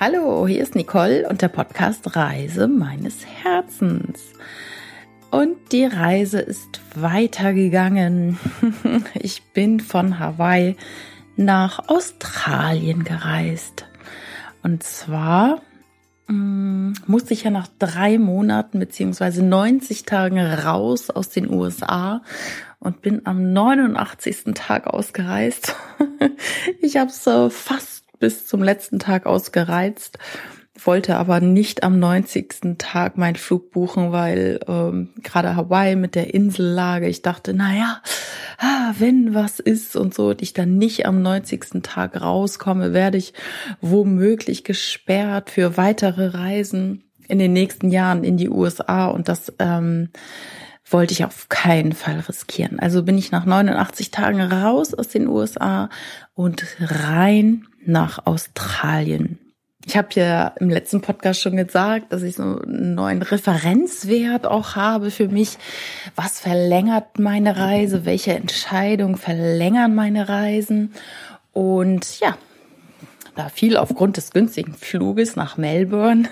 Hallo, hier ist Nicole und der Podcast Reise meines Herzens. Und die Reise ist weitergegangen. Ich bin von Hawaii nach Australien gereist. Und zwar hm, musste ich ja nach drei Monaten beziehungsweise 90 Tagen raus aus den USA und bin am 89. Tag ausgereist. Ich habe es fast bis zum letzten Tag ausgereizt, wollte aber nicht am 90. Tag meinen Flug buchen, weil ähm, gerade Hawaii mit der Insellage, ich dachte, naja, ah, wenn was ist und so, und ich dann nicht am 90. Tag rauskomme, werde ich womöglich gesperrt für weitere Reisen in den nächsten Jahren in die USA und das ähm, wollte ich auf keinen Fall riskieren. Also bin ich nach 89 Tagen raus aus den USA und rein nach Australien. Ich habe ja im letzten Podcast schon gesagt, dass ich so einen neuen Referenzwert auch habe für mich. Was verlängert meine Reise? Welche Entscheidungen verlängern meine Reisen? Und ja, da fiel aufgrund des günstigen Fluges nach Melbourne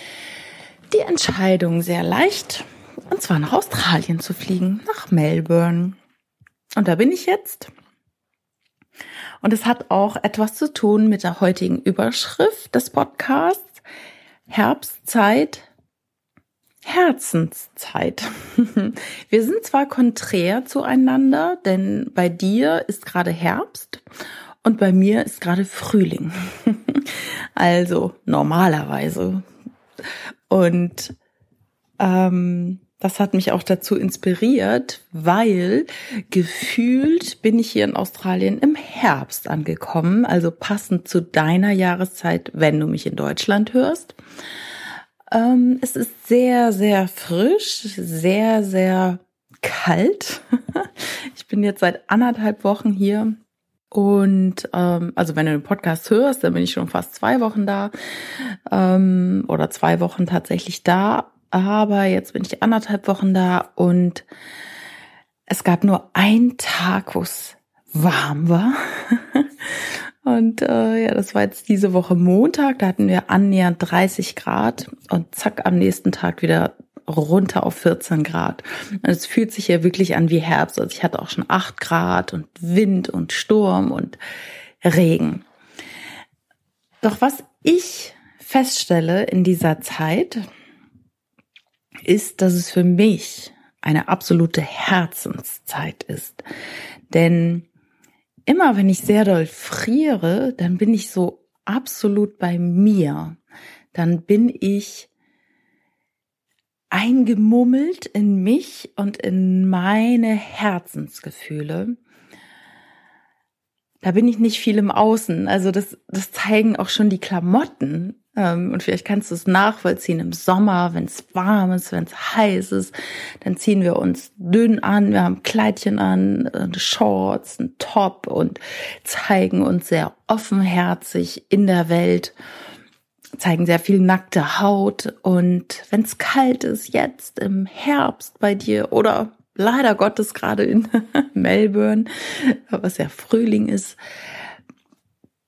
die Entscheidung sehr leicht, und zwar nach Australien zu fliegen, nach Melbourne. Und da bin ich jetzt. Und es hat auch etwas zu tun mit der heutigen Überschrift des Podcasts. Herbstzeit, Herzenszeit. Wir sind zwar konträr zueinander, denn bei dir ist gerade Herbst und bei mir ist gerade Frühling. Also normalerweise. Und ähm, das hat mich auch dazu inspiriert, weil gefühlt bin ich hier in Australien im Herbst angekommen, also passend zu deiner Jahreszeit, wenn du mich in Deutschland hörst. Ähm, es ist sehr, sehr frisch, sehr, sehr kalt. ich bin jetzt seit anderthalb Wochen hier und ähm, also wenn du den Podcast hörst, dann bin ich schon fast zwei Wochen da ähm, oder zwei Wochen tatsächlich da aber jetzt bin ich anderthalb Wochen da und es gab nur einen Tag, wo es warm war. und äh, ja, das war jetzt diese Woche Montag, da hatten wir annähernd 30 Grad und zack, am nächsten Tag wieder runter auf 14 Grad. Und es fühlt sich ja wirklich an wie Herbst. Also ich hatte auch schon 8 Grad und Wind und Sturm und Regen. Doch was ich feststelle in dieser Zeit, ist, dass es für mich eine absolute Herzenszeit ist. Denn immer wenn ich sehr doll friere, dann bin ich so absolut bei mir. Dann bin ich eingemummelt in mich und in meine Herzensgefühle. Da bin ich nicht viel im Außen. Also das, das zeigen auch schon die Klamotten. Ähm, und vielleicht kannst du es nachvollziehen im Sommer, wenn es warm ist, wenn es heiß ist, dann ziehen wir uns dünn an, wir haben Kleidchen an, Shorts, ein Top und zeigen uns sehr offenherzig in der Welt, zeigen sehr viel nackte Haut. Und wenn es kalt ist, jetzt im Herbst bei dir oder leider Gottes gerade in Melbourne, was ja Frühling ist,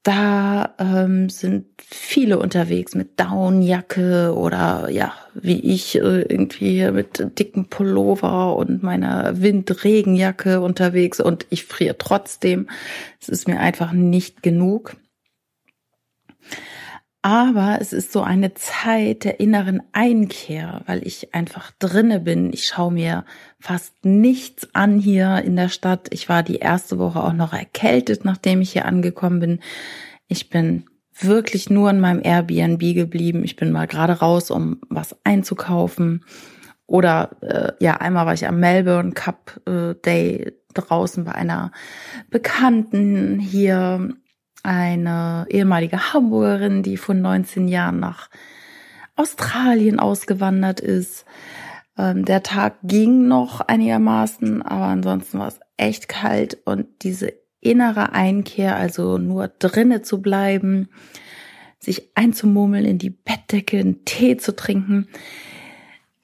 da ähm, sind viele unterwegs mit Downjacke oder ja, wie ich äh, irgendwie mit dicken Pullover und meiner Windregenjacke unterwegs und ich friere trotzdem. Es ist mir einfach nicht genug. Aber es ist so eine Zeit der inneren Einkehr, weil ich einfach drinne bin. Ich schaue mir fast nichts an hier in der Stadt. Ich war die erste Woche auch noch erkältet, nachdem ich hier angekommen bin. Ich bin wirklich nur in meinem Airbnb geblieben. Ich bin mal gerade raus, um was einzukaufen. Oder äh, ja, einmal war ich am Melbourne Cup äh, Day draußen bei einer Bekannten hier eine ehemalige Hamburgerin, die vor 19 Jahren nach Australien ausgewandert ist. Ähm, der Tag ging noch einigermaßen, aber ansonsten war es echt kalt und diese innere Einkehr, also nur drinne zu bleiben, sich einzumummeln, in die Bettdecke, einen Tee zu trinken,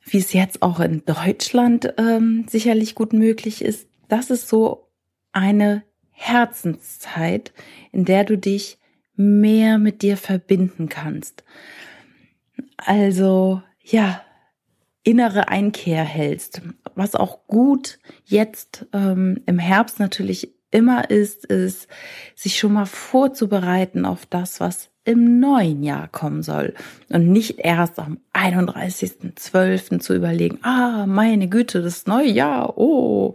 wie es jetzt auch in Deutschland ähm, sicherlich gut möglich ist. Das ist so eine Herzenszeit, in der du dich mehr mit dir verbinden kannst. Also ja, innere Einkehr hältst. Was auch gut jetzt ähm, im Herbst natürlich immer ist, ist, sich schon mal vorzubereiten auf das, was im neuen Jahr kommen soll. Und nicht erst am 31.12. zu überlegen, ah, meine Güte, das neue Jahr, oh,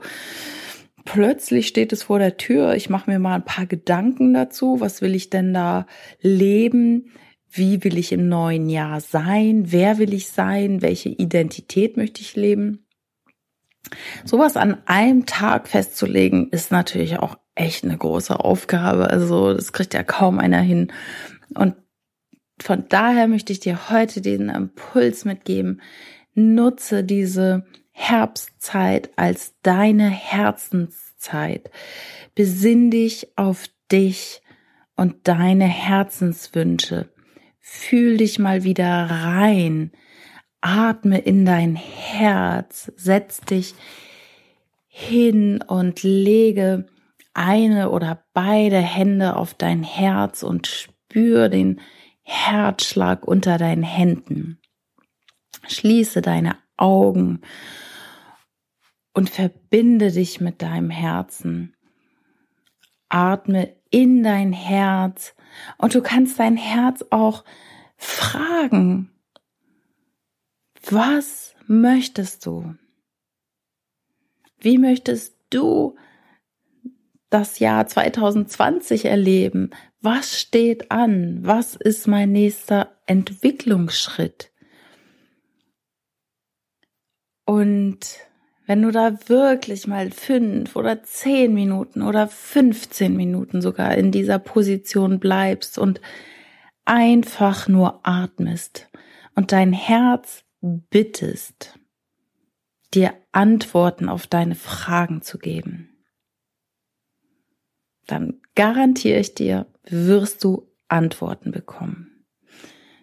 plötzlich steht es vor der Tür. Ich mache mir mal ein paar Gedanken dazu. Was will ich denn da leben? Wie will ich im neuen Jahr sein? Wer will ich sein? Welche Identität möchte ich leben? Sowas an einem Tag festzulegen, ist natürlich auch echt eine große Aufgabe. Also das kriegt ja kaum einer hin. Und von daher möchte ich dir heute den Impuls mitgeben. Nutze diese Herbstzeit als deine Herzenszeit. Besinn dich auf dich und deine Herzenswünsche. Fühl dich mal wieder rein. Atme in dein Herz. Setz dich hin und lege eine oder beide Hände auf dein Herz und spür den Herzschlag unter deinen Händen. Schließe deine Augen und verbinde dich mit deinem Herzen. Atme in dein Herz und du kannst dein Herz auch fragen, was möchtest du? Wie möchtest du das Jahr 2020 erleben? Was steht an? Was ist mein nächster Entwicklungsschritt? Und wenn du da wirklich mal fünf oder zehn Minuten oder 15 Minuten sogar in dieser Position bleibst und einfach nur atmest und dein Herz bittest, dir Antworten auf deine Fragen zu geben, dann garantiere ich dir, wirst du Antworten bekommen.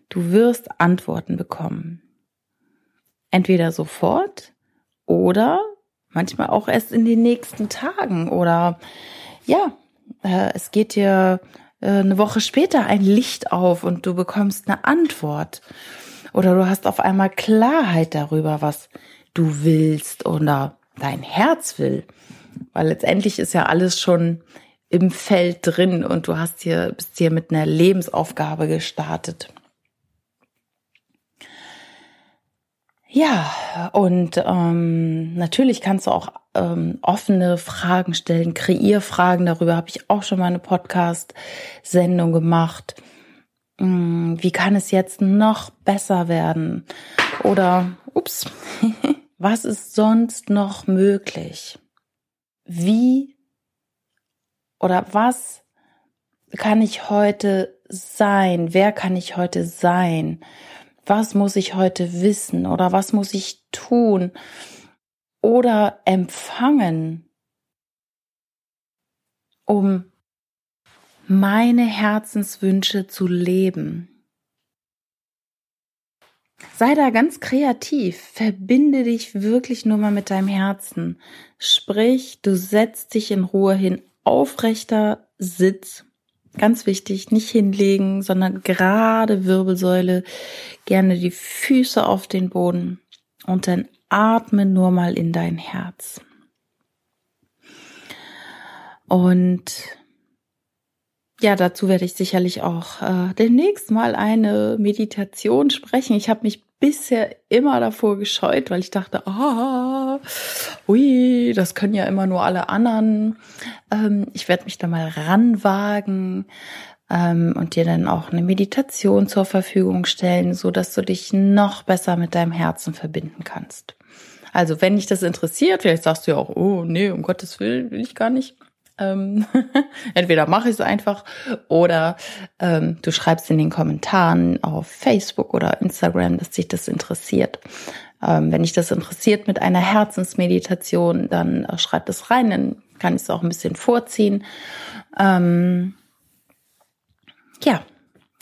Du wirst Antworten bekommen. Entweder sofort oder manchmal auch erst in den nächsten Tagen oder ja, äh, es geht dir äh, eine Woche später ein Licht auf und du bekommst eine Antwort oder du hast auf einmal Klarheit darüber, was du willst oder dein Herz will, weil letztendlich ist ja alles schon im Feld drin und du hast hier bist hier mit einer Lebensaufgabe gestartet. Ja, und ähm, natürlich kannst du auch ähm, offene Fragen stellen, Kreierfragen. Darüber habe ich auch schon mal eine Podcast-Sendung gemacht. Hm, wie kann es jetzt noch besser werden? Oder, ups, was ist sonst noch möglich? Wie oder was kann ich heute sein? Wer kann ich heute sein? Was muss ich heute wissen oder was muss ich tun oder empfangen, um meine Herzenswünsche zu leben. Sei da ganz kreativ, verbinde dich wirklich nur mal mit deinem Herzen. Sprich, du setzt dich in Ruhe hin, aufrechter Sitz Ganz wichtig, nicht hinlegen, sondern gerade Wirbelsäule, gerne die Füße auf den Boden und dann atme nur mal in dein Herz. Und ja, dazu werde ich sicherlich auch äh, demnächst mal eine Meditation sprechen. Ich habe mich bisher immer davor gescheut, weil ich dachte, ah, ui, das können ja immer nur alle anderen. Ähm, ich werde mich da mal ranwagen ähm, und dir dann auch eine Meditation zur Verfügung stellen, so dass du dich noch besser mit deinem Herzen verbinden kannst. Also, wenn dich das interessiert, vielleicht sagst du ja auch, oh, nee, um Gottes Willen will ich gar nicht. Ähm, entweder mache ich es einfach oder ähm, du schreibst in den Kommentaren auf Facebook oder Instagram, dass dich das interessiert. Ähm, wenn dich das interessiert mit einer Herzensmeditation, dann äh, schreib das rein, dann kann ich es auch ein bisschen vorziehen. Ähm, ja,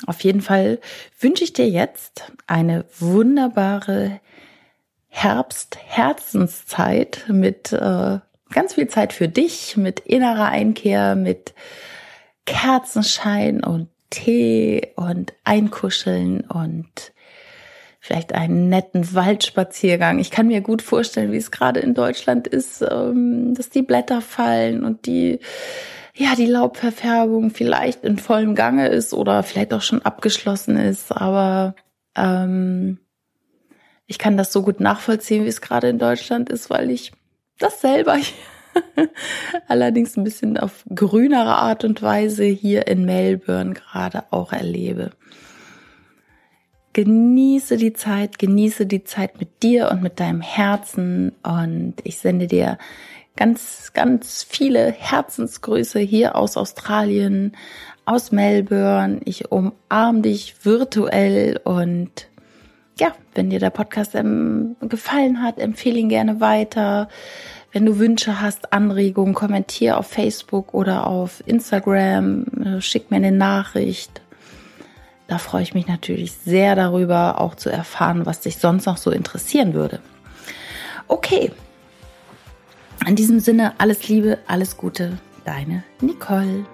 auf jeden Fall wünsche ich dir jetzt eine wunderbare Herbst-Herzenszeit mit äh, ganz viel Zeit für dich mit innerer Einkehr, mit Kerzenschein und Tee und einkuscheln und vielleicht einen netten Waldspaziergang. Ich kann mir gut vorstellen, wie es gerade in Deutschland ist, ähm, dass die Blätter fallen und die, ja, die Laubverfärbung vielleicht in vollem Gange ist oder vielleicht auch schon abgeschlossen ist. Aber ähm, ich kann das so gut nachvollziehen, wie es gerade in Deutschland ist, weil ich das selber allerdings ein bisschen auf grünere Art und Weise hier in Melbourne gerade auch erlebe. Genieße die Zeit, genieße die Zeit mit dir und mit deinem Herzen und ich sende dir ganz, ganz viele Herzensgrüße hier aus Australien, aus Melbourne. Ich umarme dich virtuell und ja, wenn dir der Podcast gefallen hat, empfehle ihn gerne weiter. Wenn du Wünsche hast, Anregungen, kommentier auf Facebook oder auf Instagram, äh, schick mir eine Nachricht. Da freue ich mich natürlich sehr darüber, auch zu erfahren, was dich sonst noch so interessieren würde. Okay. In diesem Sinne, alles Liebe, alles Gute, deine Nicole.